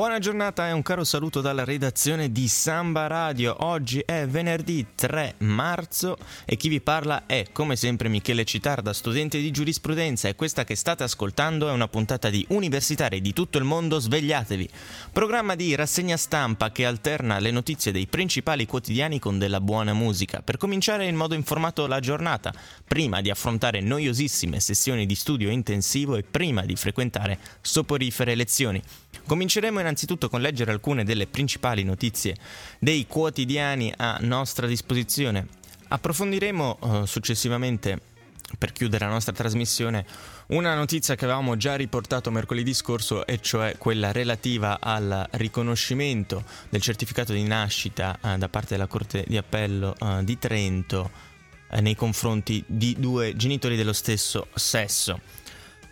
Buona giornata e un caro saluto dalla redazione di Samba Radio. Oggi è venerdì 3 marzo e chi vi parla è come sempre Michele Citarda, studente di giurisprudenza e questa che state ascoltando è una puntata di Universitari di tutto il mondo Svegliatevi, programma di rassegna stampa che alterna le notizie dei principali quotidiani con della buona musica per cominciare in modo informato la giornata, prima di affrontare noiosissime sessioni di studio intensivo e prima di frequentare soporifere lezioni. Cominceremo innanzitutto con leggere alcune delle principali notizie dei quotidiani a nostra disposizione. Approfondiremo uh, successivamente, per chiudere la nostra trasmissione, una notizia che avevamo già riportato mercoledì scorso, e cioè quella relativa al riconoscimento del certificato di nascita uh, da parte della Corte di Appello uh, di Trento nei confronti di due genitori dello stesso sesso.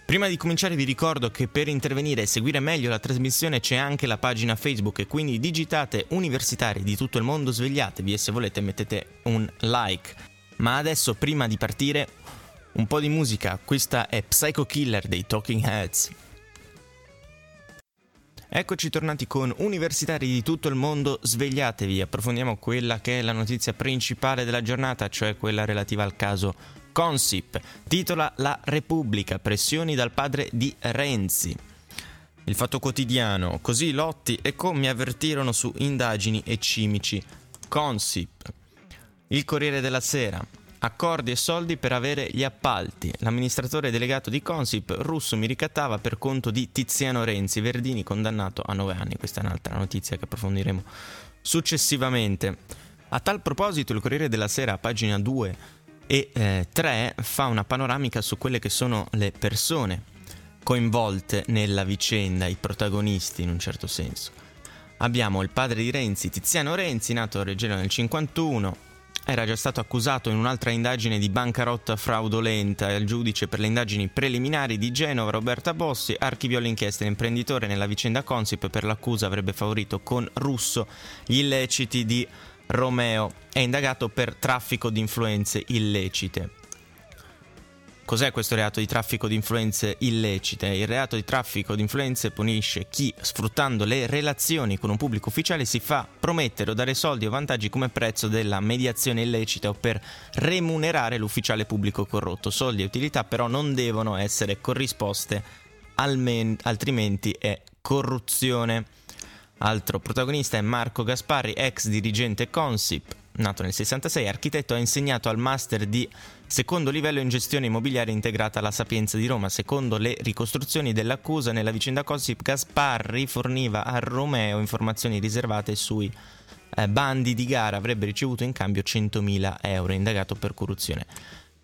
Prima di cominciare vi ricordo che per intervenire e seguire meglio la trasmissione c'è anche la pagina Facebook quindi digitate universitari di tutto il mondo, svegliatevi e se volete mettete un like. Ma adesso prima di partire un po' di musica, questa è Psycho Killer dei Talking Heads. Eccoci tornati con universitari di tutto il mondo, svegliatevi, approfondiamo quella che è la notizia principale della giornata, cioè quella relativa al caso Consip titola La Repubblica, pressioni dal padre di Renzi. Il fatto quotidiano, così Lotti e Co mi avvertirono su indagini e cimici. Consip. Il Corriere della Sera. Accordi e soldi per avere gli appalti. L'amministratore delegato di Consip russo mi ricattava per conto di Tiziano Renzi, Verdini condannato a nove anni. Questa è un'altra notizia che approfondiremo successivamente. A tal proposito, il Corriere della Sera, pagina 2, e 3 eh, fa una panoramica su quelle che sono le persone coinvolte nella vicenda, i protagonisti in un certo senso. Abbiamo il padre di Renzi, Tiziano Renzi, nato a Reggio nel 51, era già stato accusato in un'altra indagine di bancarotta fraudolenta e il giudice per le indagini preliminari di Genova, Roberta Bossi, archiviò l'inchiesta. L'imprenditore nella vicenda Consip per l'accusa avrebbe favorito con Russo gli illeciti di Romeo è indagato per traffico di influenze illecite. Cos'è questo reato di traffico di influenze illecite? Il reato di traffico di influenze punisce chi, sfruttando le relazioni con un pubblico ufficiale, si fa promettere o dare soldi o vantaggi come prezzo della mediazione illecita o per remunerare l'ufficiale pubblico corrotto. Soldi e utilità però non devono essere corrisposte, almen- altrimenti è corruzione. Altro protagonista è Marco Gasparri, ex dirigente Consip, nato nel 66, architetto, ha insegnato al master di secondo livello in gestione immobiliare integrata alla Sapienza di Roma. Secondo le ricostruzioni dell'accusa nella vicenda Consip, Gasparri forniva a Romeo informazioni riservate sui eh, bandi di gara, avrebbe ricevuto in cambio 100.000 euro, indagato per corruzione.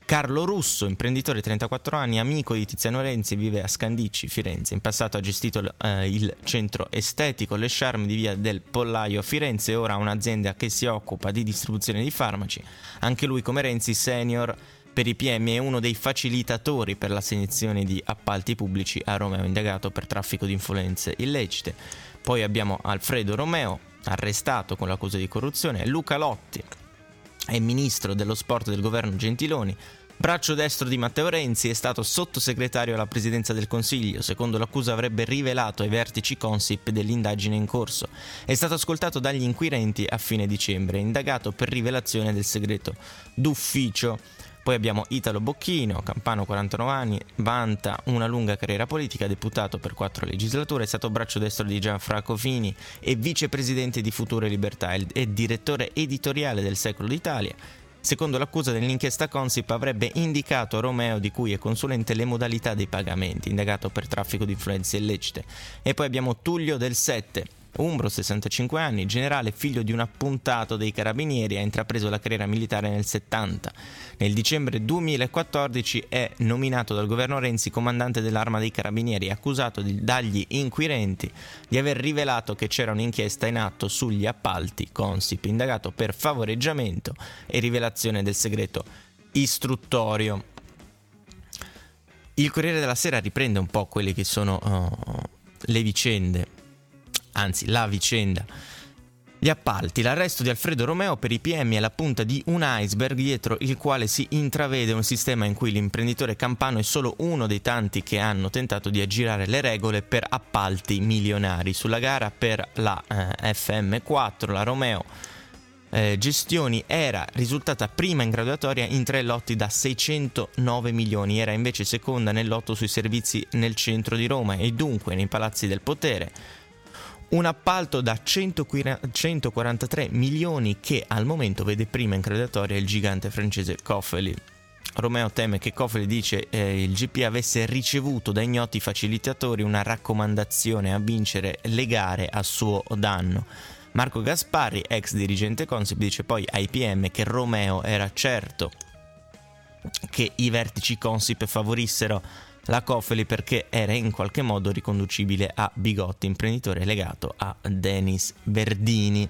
Carlo Russo, imprenditore di 34 anni, amico di Tiziano Renzi, vive a Scandicci, Firenze. In passato ha gestito eh, il centro estetico Le Charme di via del Pollaio a Firenze e ora ha un'azienda che si occupa di distribuzione di farmaci. Anche lui, come Renzi, senior per i PM è uno dei facilitatori per l'assegnazione di appalti pubblici a Romeo, indagato per traffico di influenze illecite. Poi abbiamo Alfredo Romeo, arrestato con l'accusa di corruzione, Luca Lotti, è ministro dello sport del governo Gentiloni. Braccio destro di Matteo Renzi è stato sottosegretario alla presidenza del Consiglio, secondo l'accusa avrebbe rivelato ai vertici Consip dell'indagine in corso. È stato ascoltato dagli inquirenti a fine dicembre, indagato per rivelazione del segreto d'ufficio. Poi abbiamo Italo Bocchino, campano 49 anni, vanta una lunga carriera politica, deputato per quattro legislature, è stato braccio destro di Gianfranco Fini e vicepresidente di Future Libertà e direttore editoriale del Secolo d'Italia. Secondo l'accusa dell'inchiesta Consip avrebbe indicato a Romeo, di cui è consulente, le modalità dei pagamenti, indagato per traffico di influenze illecite. E poi abbiamo Tullio del 7, Umbro, 65 anni, generale figlio di un appuntato dei carabinieri, ha intrapreso la carriera militare nel 70. Nel dicembre 2014 è nominato dal governo Renzi comandante dell'arma dei carabinieri, accusato di, dagli inquirenti di aver rivelato che c'era un'inchiesta in atto sugli appalti Consip, indagato per favoreggiamento e rivelazione del segreto istruttorio. Il Corriere della Sera riprende un po' quelle che sono uh, le vicende anzi la vicenda. Gli appalti, l'arresto di Alfredo Romeo per i PM è la punta di un iceberg dietro il quale si intravede un sistema in cui l'imprenditore campano è solo uno dei tanti che hanno tentato di aggirare le regole per appalti milionari. Sulla gara per la eh, FM4, la Romeo eh, Gestioni era risultata prima in graduatoria in tre lotti da 609 milioni, era invece seconda nel lotto sui servizi nel centro di Roma e dunque nei palazzi del potere un appalto da 143 milioni che al momento vede prima in credatoria il gigante francese Coffeli. Romeo teme che Coffeli dice eh, il GP avesse ricevuto da ignoti facilitatori una raccomandazione a vincere le gare a suo danno. Marco Gaspari, ex dirigente Consip, dice poi ai PM che Romeo era certo che i vertici Consip favorissero la Coffeli perché era in qualche modo riconducibile a Bigotti, imprenditore legato a Denis Verdini.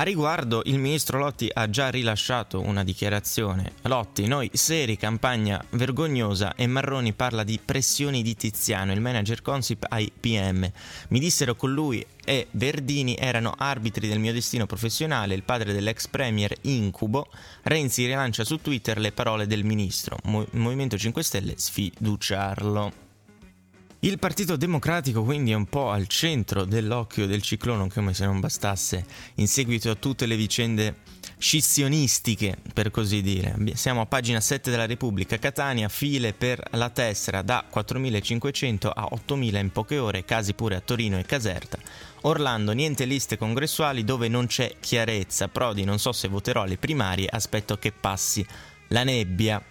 A riguardo il ministro Lotti ha già rilasciato una dichiarazione. Lotti, noi seri, campagna vergognosa e Marroni parla di pressioni di Tiziano, il manager Consip ai PM. Mi dissero con lui e Verdini erano arbitri del mio destino professionale, il padre dell'ex premier incubo. Renzi rilancia su Twitter le parole del ministro. Mo- Movimento 5 Stelle sfiduciarlo. Il Partito Democratico quindi è un po' al centro dell'occhio del ciclone, come se non bastasse, in seguito a tutte le vicende scissionistiche, per così dire. Siamo a pagina 7 della Repubblica. Catania, file per la tessera da 4.500 a 8.000 in poche ore, casi pure a Torino e Caserta. Orlando, niente liste congressuali dove non c'è chiarezza. Prodi, non so se voterò alle primarie, aspetto che passi la nebbia.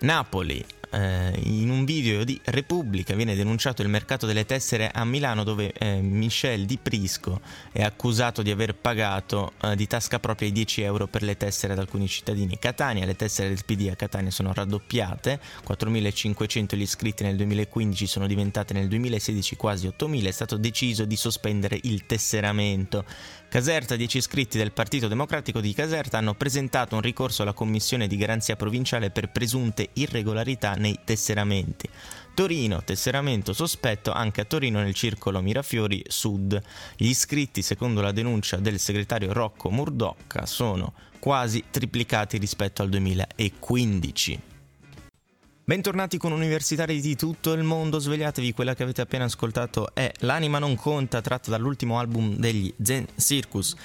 Napoli, eh, in un video di Repubblica viene denunciato il mercato delle tessere a Milano dove eh, Michel Di Prisco è accusato di aver pagato eh, di tasca propria i 10 euro per le tessere ad alcuni cittadini. Catania, le tessere del PD a Catania sono raddoppiate, 4.500 gli iscritti nel 2015 sono diventate nel 2016 quasi 8.000, è stato deciso di sospendere il tesseramento. Caserta, 10 iscritti del Partito Democratico di Caserta hanno presentato un ricorso alla Commissione di Garanzia Provinciale per presunte irregolarità nei tesseramenti. Torino, tesseramento sospetto anche a Torino nel circolo Mirafiori Sud. Gli iscritti, secondo la denuncia del segretario Rocco Murdocca, sono quasi triplicati rispetto al 2015. Bentornati con universitari di tutto il mondo, svegliatevi, quella che avete appena ascoltato è L'anima non conta, tratto dall'ultimo album degli Zen Circus.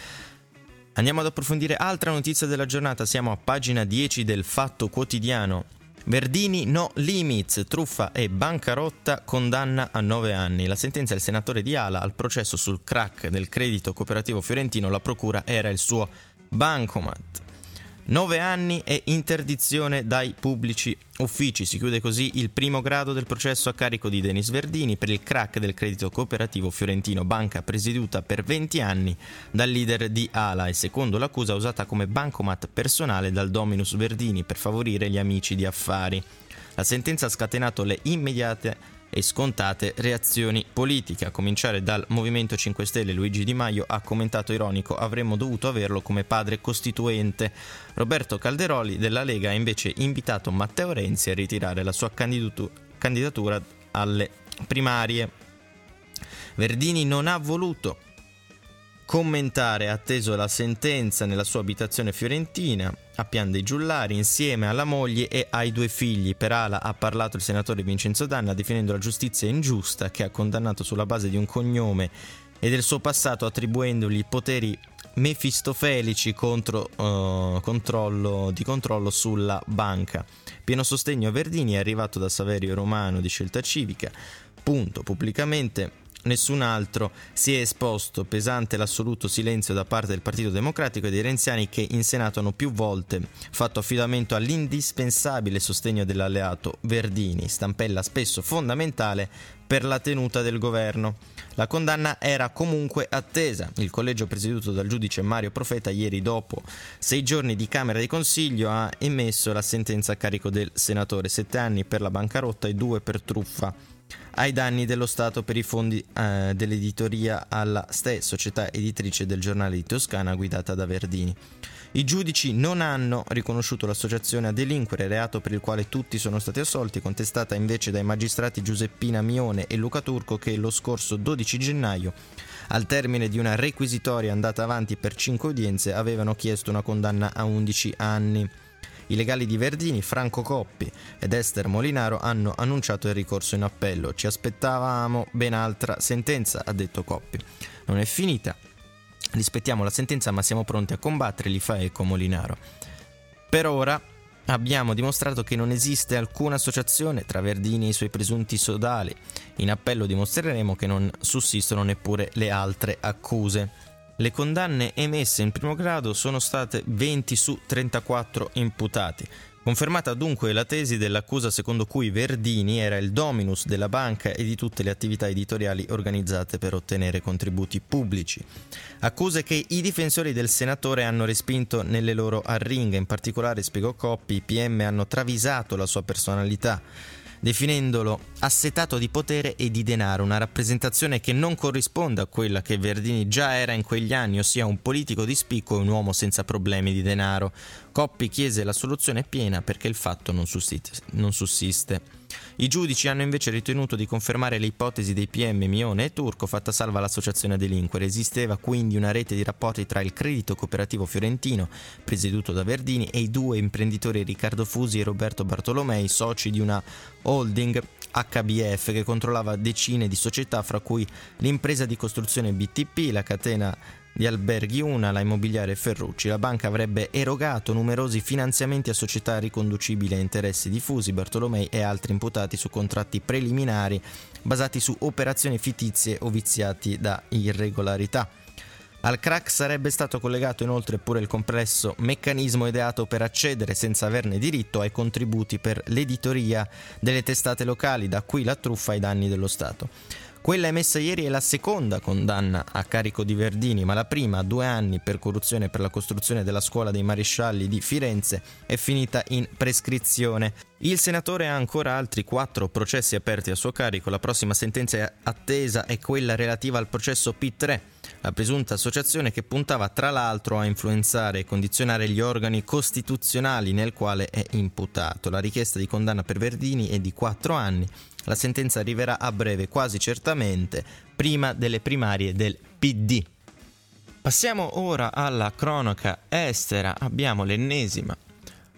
Andiamo ad approfondire altra notizia della giornata, siamo a pagina 10 del Fatto Quotidiano. Verdini no limits, truffa e bancarotta, condanna a 9 anni. La sentenza del senatore Di Ala al processo sul crack del credito cooperativo fiorentino, la procura era il suo bancomat. 9 anni e interdizione dai pubblici uffici. Si chiude così il primo grado del processo a carico di Denis Verdini per il crack del credito cooperativo fiorentino, banca presieduta per 20 anni dal leader di Ala e secondo l'accusa usata come bancomat personale dal Dominus Verdini per favorire gli amici di affari. La sentenza ha scatenato le immediate e scontate reazioni politiche. A cominciare dal Movimento 5 Stelle, Luigi Di Maio ha commentato ironico: avremmo dovuto averlo come padre costituente. Roberto Calderoli della Lega ha invece invitato Matteo Renzi a ritirare la sua candidatura alle primarie. Verdini non ha voluto commentare atteso la sentenza nella sua abitazione fiorentina a Pian dei Giullari insieme alla moglie e ai due figli. Per Ala ha parlato il senatore Vincenzo Danna definendo la giustizia ingiusta che ha condannato sulla base di un cognome e del suo passato attribuendogli poteri mefistofelici contro, uh, controllo, di controllo sulla banca. Pieno sostegno a Verdini è arrivato da Saverio Romano di Scelta Civica. Punto. Pubblicamente nessun altro si è esposto, pesante l'assoluto silenzio da parte del Partito Democratico e dei renziani che in Senato hanno più volte fatto affidamento all'indispensabile sostegno dell'alleato Verdini, stampella spesso fondamentale per la tenuta del governo. La condanna era comunque attesa. Il collegio presieduto dal giudice Mario Profeta ieri dopo sei giorni di Camera di Consiglio ha emesso la sentenza a carico del senatore, sette anni per la bancarotta e due per truffa ai danni dello Stato per i fondi eh, dell'editoria alla STE, società editrice del giornale di Toscana guidata da Verdini. I giudici non hanno riconosciuto l'associazione a delinquere, reato per il quale tutti sono stati assolti, contestata invece dai magistrati Giuseppina Mione e Luca Turco che lo scorso 12 gennaio, al termine di una requisitoria andata avanti per 5 udienze, avevano chiesto una condanna a 11 anni. I legali di Verdini, Franco Coppi ed Esther Molinaro hanno annunciato il ricorso in appello. Ci aspettavamo ben altra sentenza, ha detto Coppi. Non è finita. Rispettiamo la sentenza ma siamo pronti a combattere, li fa eco Molinaro. Per ora abbiamo dimostrato che non esiste alcuna associazione tra Verdini e i suoi presunti sodali. In appello dimostreremo che non sussistono neppure le altre accuse. Le condanne emesse in primo grado sono state 20 su 34 imputati. Confermata dunque la tesi dell'accusa secondo cui Verdini era il dominus della banca e di tutte le attività editoriali organizzate per ottenere contributi pubblici. Accuse che i difensori del senatore hanno respinto nelle loro arringhe, in particolare, spiegò Coppi, i PM hanno travisato la sua personalità definendolo assetato di potere e di denaro, una rappresentazione che non corrisponde a quella che Verdini già era in quegli anni, ossia un politico di spicco e un uomo senza problemi di denaro. Coppi chiese la soluzione piena perché il fatto non sussiste. Non sussiste. I giudici hanno invece ritenuto di confermare le ipotesi dei PM Mione e Turco, fatta salva l'associazione delinquere. Esisteva quindi una rete di rapporti tra il credito cooperativo fiorentino, presieduto da Verdini, e i due imprenditori Riccardo Fusi e Roberto Bartolomei, soci di una holding HBF che controllava decine di società, fra cui l'impresa di costruzione BTP, la catena di alberghi una, la immobiliare Ferrucci. La banca avrebbe erogato numerosi finanziamenti a società riconducibili a interessi diffusi, Bartolomei e altri imputati su contratti preliminari basati su operazioni fittizie o viziati da irregolarità. Al crack sarebbe stato collegato inoltre pure il complesso meccanismo ideato per accedere senza averne diritto ai contributi per l'editoria delle testate locali, da qui la truffa ai danni dello Stato. Quella emessa ieri è la seconda condanna a carico di Verdini, ma la prima, due anni per corruzione per la costruzione della scuola dei marescialli di Firenze, è finita in prescrizione. Il senatore ha ancora altri quattro processi aperti a suo carico. La prossima sentenza attesa è quella relativa al processo P3, la presunta associazione che puntava tra l'altro a influenzare e condizionare gli organi costituzionali nel quale è imputato. La richiesta di condanna per Verdini è di quattro anni la sentenza arriverà a breve, quasi certamente, prima delle primarie del PD. Passiamo ora alla cronaca estera. Abbiamo l'ennesima,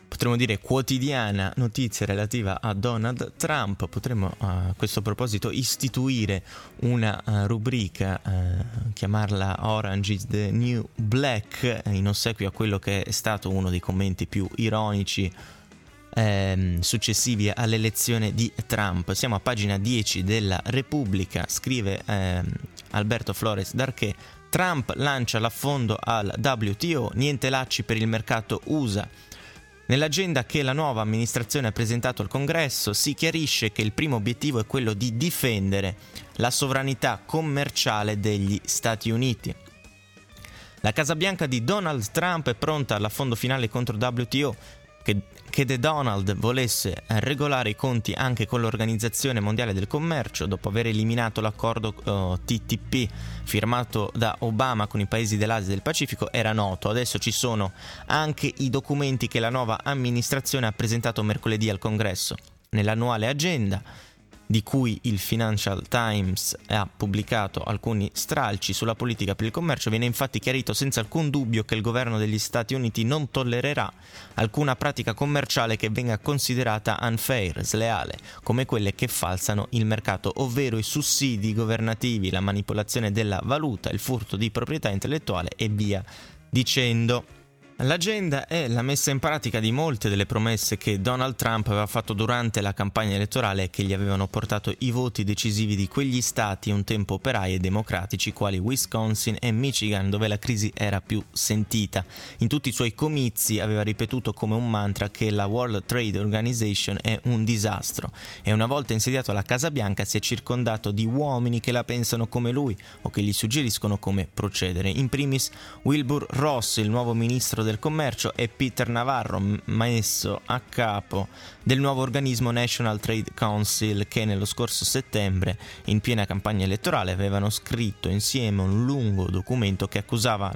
potremmo dire quotidiana notizia relativa a Donald Trump. Potremmo a questo proposito istituire una uh, rubrica, uh, chiamarla Orange is the New Black, in ossequio a quello che è stato uno dei commenti più ironici ehm, successivi all'elezione di Trump. Siamo a pagina 10 della Repubblica, scrive ehm, Alberto Flores Darché. Trump lancia l'affondo al WTO, niente lacci per il mercato USA. Nell'agenda che la nuova amministrazione ha presentato al Congresso si chiarisce che il primo obiettivo è quello di difendere la sovranità commerciale degli Stati Uniti. La Casa Bianca di Donald Trump è pronta all'affondo finale contro WTO, che, che The Donald volesse regolare i conti anche con l'Organizzazione Mondiale del Commercio dopo aver eliminato l'accordo uh, oh, TTP firmato da Obama con i paesi dell'Asia e del Pacifico era noto. Adesso ci sono anche i documenti che la nuova amministrazione ha presentato mercoledì al Congresso. Nell'annuale agenda di cui il Financial Times ha pubblicato alcuni stralci sulla politica per il commercio, viene infatti chiarito senza alcun dubbio che il governo degli Stati Uniti non tollererà alcuna pratica commerciale che venga considerata unfair, sleale, come quelle che falsano il mercato, ovvero i sussidi governativi, la manipolazione della valuta, il furto di proprietà intellettuale e via dicendo. L'agenda è la messa in pratica di molte delle promesse che Donald Trump aveva fatto durante la campagna elettorale e che gli avevano portato i voti decisivi di quegli stati un tempo operai e democratici quali Wisconsin e Michigan dove la crisi era più sentita. In tutti i suoi comizi aveva ripetuto come un mantra che la World Trade Organization è un disastro e una volta insediato alla Casa Bianca si è circondato di uomini che la pensano come lui o che gli suggeriscono come procedere. In primis Wilbur Ross, il nuovo ministro del Commercio e Peter Navarro, messo a capo del nuovo organismo National Trade Council che nello scorso settembre, in piena campagna elettorale, avevano scritto insieme un lungo documento che accusava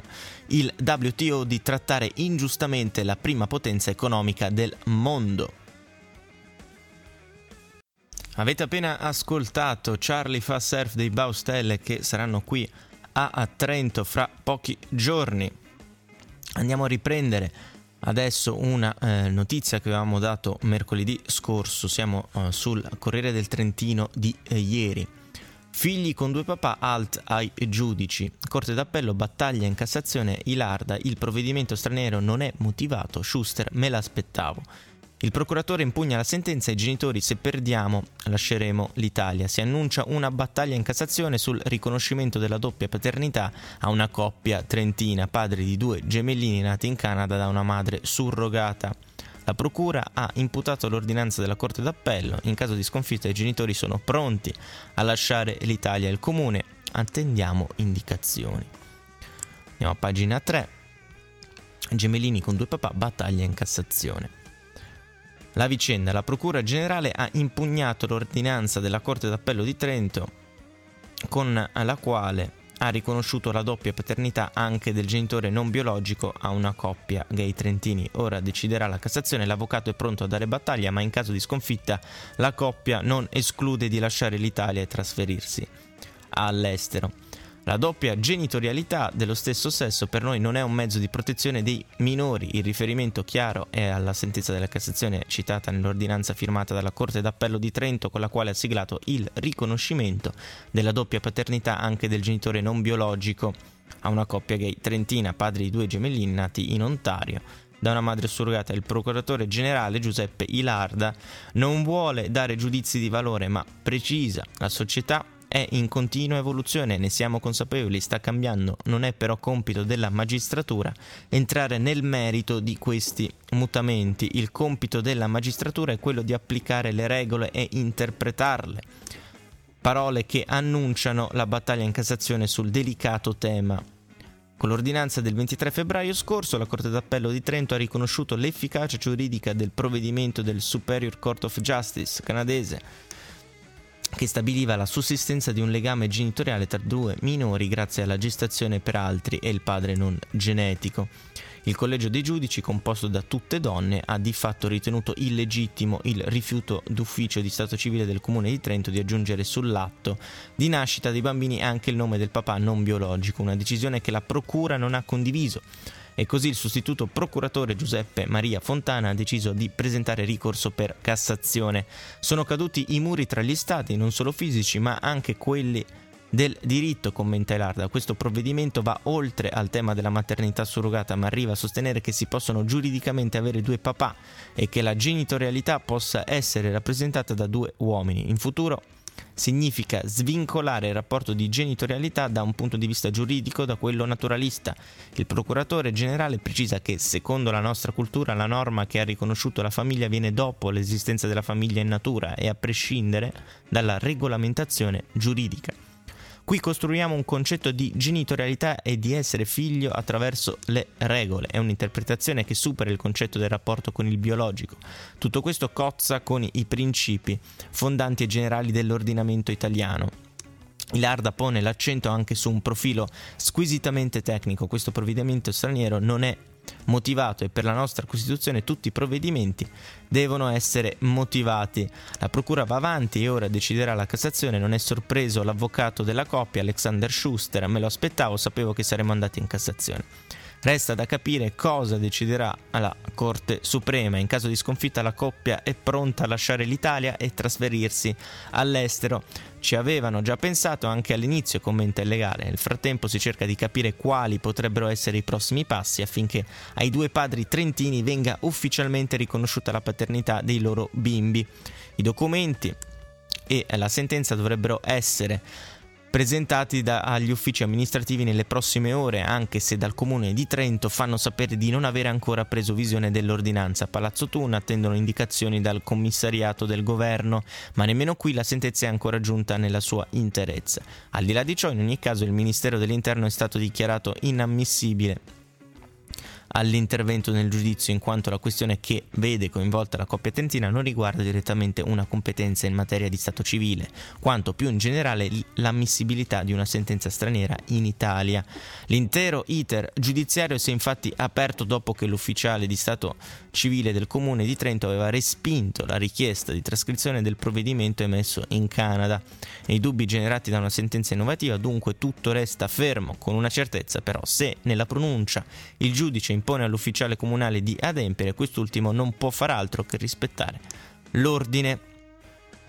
il WTO di trattare ingiustamente la prima potenza economica del mondo. Avete appena ascoltato Charlie fa surf dei Baustelle che saranno qui a Trento fra pochi giorni. Andiamo a riprendere adesso una eh, notizia che avevamo dato mercoledì scorso, siamo eh, sul Corriere del Trentino di eh, ieri. Figli con due papà alt ai giudici. Corte d'appello, battaglia in Cassazione, Ilarda, il provvedimento straniero non è motivato, Schuster me l'aspettavo. Il procuratore impugna la sentenza ai genitori se perdiamo lasceremo l'Italia. Si annuncia una battaglia in Cassazione sul riconoscimento della doppia paternità a una coppia trentina, padri di due gemellini nati in Canada da una madre surrogata. La Procura ha imputato l'ordinanza della Corte d'Appello. In caso di sconfitta i genitori sono pronti a lasciare l'Italia e il Comune. Attendiamo indicazioni. Andiamo a pagina 3. Gemellini con due papà, battaglia in Cassazione. La vicenda, la Procura Generale ha impugnato l'ordinanza della Corte d'Appello di Trento con la quale ha riconosciuto la doppia paternità anche del genitore non biologico a una coppia gay trentini. Ora deciderà la Cassazione, l'avvocato è pronto a dare battaglia, ma in caso di sconfitta la coppia non esclude di lasciare l'Italia e trasferirsi all'estero. La doppia genitorialità dello stesso sesso per noi non è un mezzo di protezione dei minori. Il riferimento chiaro è alla sentenza della Cassazione citata nell'ordinanza firmata dalla Corte d'Appello di Trento con la quale ha siglato il riconoscimento della doppia paternità anche del genitore non biologico a una coppia gay trentina, padri di due gemellini nati in Ontario da una madre surrogata. Il procuratore generale Giuseppe Ilarda non vuole dare giudizi di valore, ma precisa la società è in continua evoluzione, ne siamo consapevoli, sta cambiando, non è però compito della magistratura entrare nel merito di questi mutamenti, il compito della magistratura è quello di applicare le regole e interpretarle. Parole che annunciano la battaglia in Cassazione sul delicato tema. Con l'ordinanza del 23 febbraio scorso la Corte d'Appello di Trento ha riconosciuto l'efficacia giuridica del provvedimento del Superior Court of Justice canadese che stabiliva la sussistenza di un legame genitoriale tra due minori grazie alla gestazione per altri e il padre non genetico. Il collegio dei giudici, composto da tutte donne, ha di fatto ritenuto illegittimo il rifiuto d'ufficio di Stato civile del Comune di Trento di aggiungere sull'atto di nascita dei bambini anche il nome del papà non biologico, una decisione che la Procura non ha condiviso e così il sostituto procuratore Giuseppe Maria Fontana ha deciso di presentare ricorso per Cassazione. Sono caduti i muri tra gli stati, non solo fisici, ma anche quelli del diritto, commenta Elarda. Questo provvedimento va oltre al tema della maternità surrogata, ma arriva a sostenere che si possono giuridicamente avere due papà e che la genitorialità possa essere rappresentata da due uomini. In futuro significa svincolare il rapporto di genitorialità da un punto di vista giuridico da quello naturalista. Il procuratore generale precisa che, secondo la nostra cultura, la norma che ha riconosciuto la famiglia viene dopo l'esistenza della famiglia in natura e a prescindere dalla regolamentazione giuridica. Qui costruiamo un concetto di genitorialità e di essere figlio attraverso le regole. È un'interpretazione che supera il concetto del rapporto con il biologico. Tutto questo cozza con i principi fondanti e generali dell'ordinamento italiano. Ilarda pone l'accento anche su un profilo squisitamente tecnico. Questo provvedimento straniero non è motivato e per la nostra Costituzione tutti i provvedimenti devono essere motivati. La Procura va avanti e ora deciderà la Cassazione. Non è sorpreso l'avvocato della coppia, Alexander Schuster. Me lo aspettavo, sapevo che saremmo andati in Cassazione. Resta da capire cosa deciderà la Corte Suprema. In caso di sconfitta la coppia è pronta a lasciare l'Italia e trasferirsi all'estero. Ci avevano già pensato anche all'inizio, commenta il legale. Nel frattempo si cerca di capire quali potrebbero essere i prossimi passi affinché ai due padri trentini venga ufficialmente riconosciuta la paternità dei loro bimbi. I documenti e la sentenza dovrebbero essere presentati da, agli uffici amministrativi nelle prossime ore, anche se dal comune di Trento fanno sapere di non avere ancora preso visione dell'ordinanza. Palazzo Tuna attendono indicazioni dal commissariato del governo, ma nemmeno qui la sentenza è ancora giunta nella sua interezza. Al di là di ciò, in ogni caso, il Ministero dell'Interno è stato dichiarato inammissibile all'intervento nel giudizio in quanto la questione che vede coinvolta la coppia tentina non riguarda direttamente una competenza in materia di stato civile, quanto più in generale l'ammissibilità di una sentenza straniera in Italia. L'intero iter giudiziario si è infatti aperto dopo che l'ufficiale di stato civile del comune di Trento aveva respinto la richiesta di trascrizione del provvedimento emesso in Canada. Nei dubbi generati da una sentenza innovativa dunque tutto resta fermo, con una certezza però se nella pronuncia il giudice impone all'ufficiale comunale di adempiere, quest'ultimo non può far altro che rispettare l'ordine.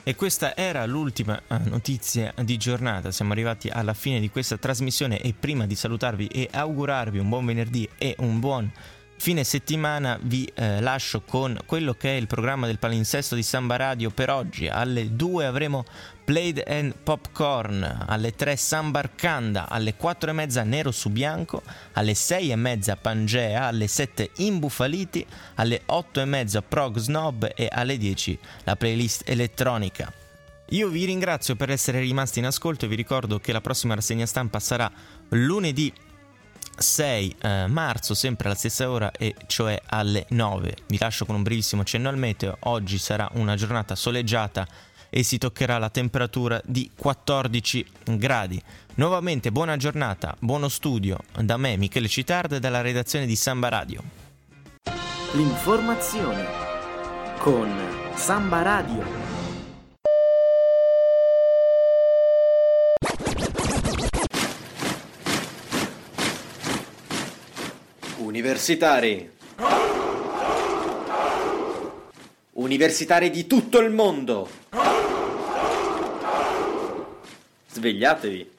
E questa era l'ultima eh, notizia di giornata, siamo arrivati alla fine di questa trasmissione e prima di salutarvi e augurarvi un buon venerdì e un buon fine settimana vi eh, lascio con quello che è il programma del palinsesto di Samba Radio per oggi. Alle 2 avremo Played and Popcorn, alle 3 Sambarcanda, alle 4 e mezza Nero su Bianco, alle 6 e mezza Pangea, alle 7 Imbufaliti, alle 8 e mezza Prog Snob e alle 10 la playlist elettronica. Io vi ringrazio per essere rimasti in ascolto e vi ricordo che la prossima rassegna stampa sarà lunedì 6 eh, marzo, sempre alla stessa ora, e cioè alle 9. Vi lascio con un brevissimo cenno al meteo. Oggi sarà una giornata soleggiata e si toccherà la temperatura di 14 gradi. Nuovamente buona giornata, buono studio da me Michele Citardo e dalla redazione di Samba Radio. L'informazione con Samba Radio. Universitari. Universitari di tutto il mondo. Svegliatevi.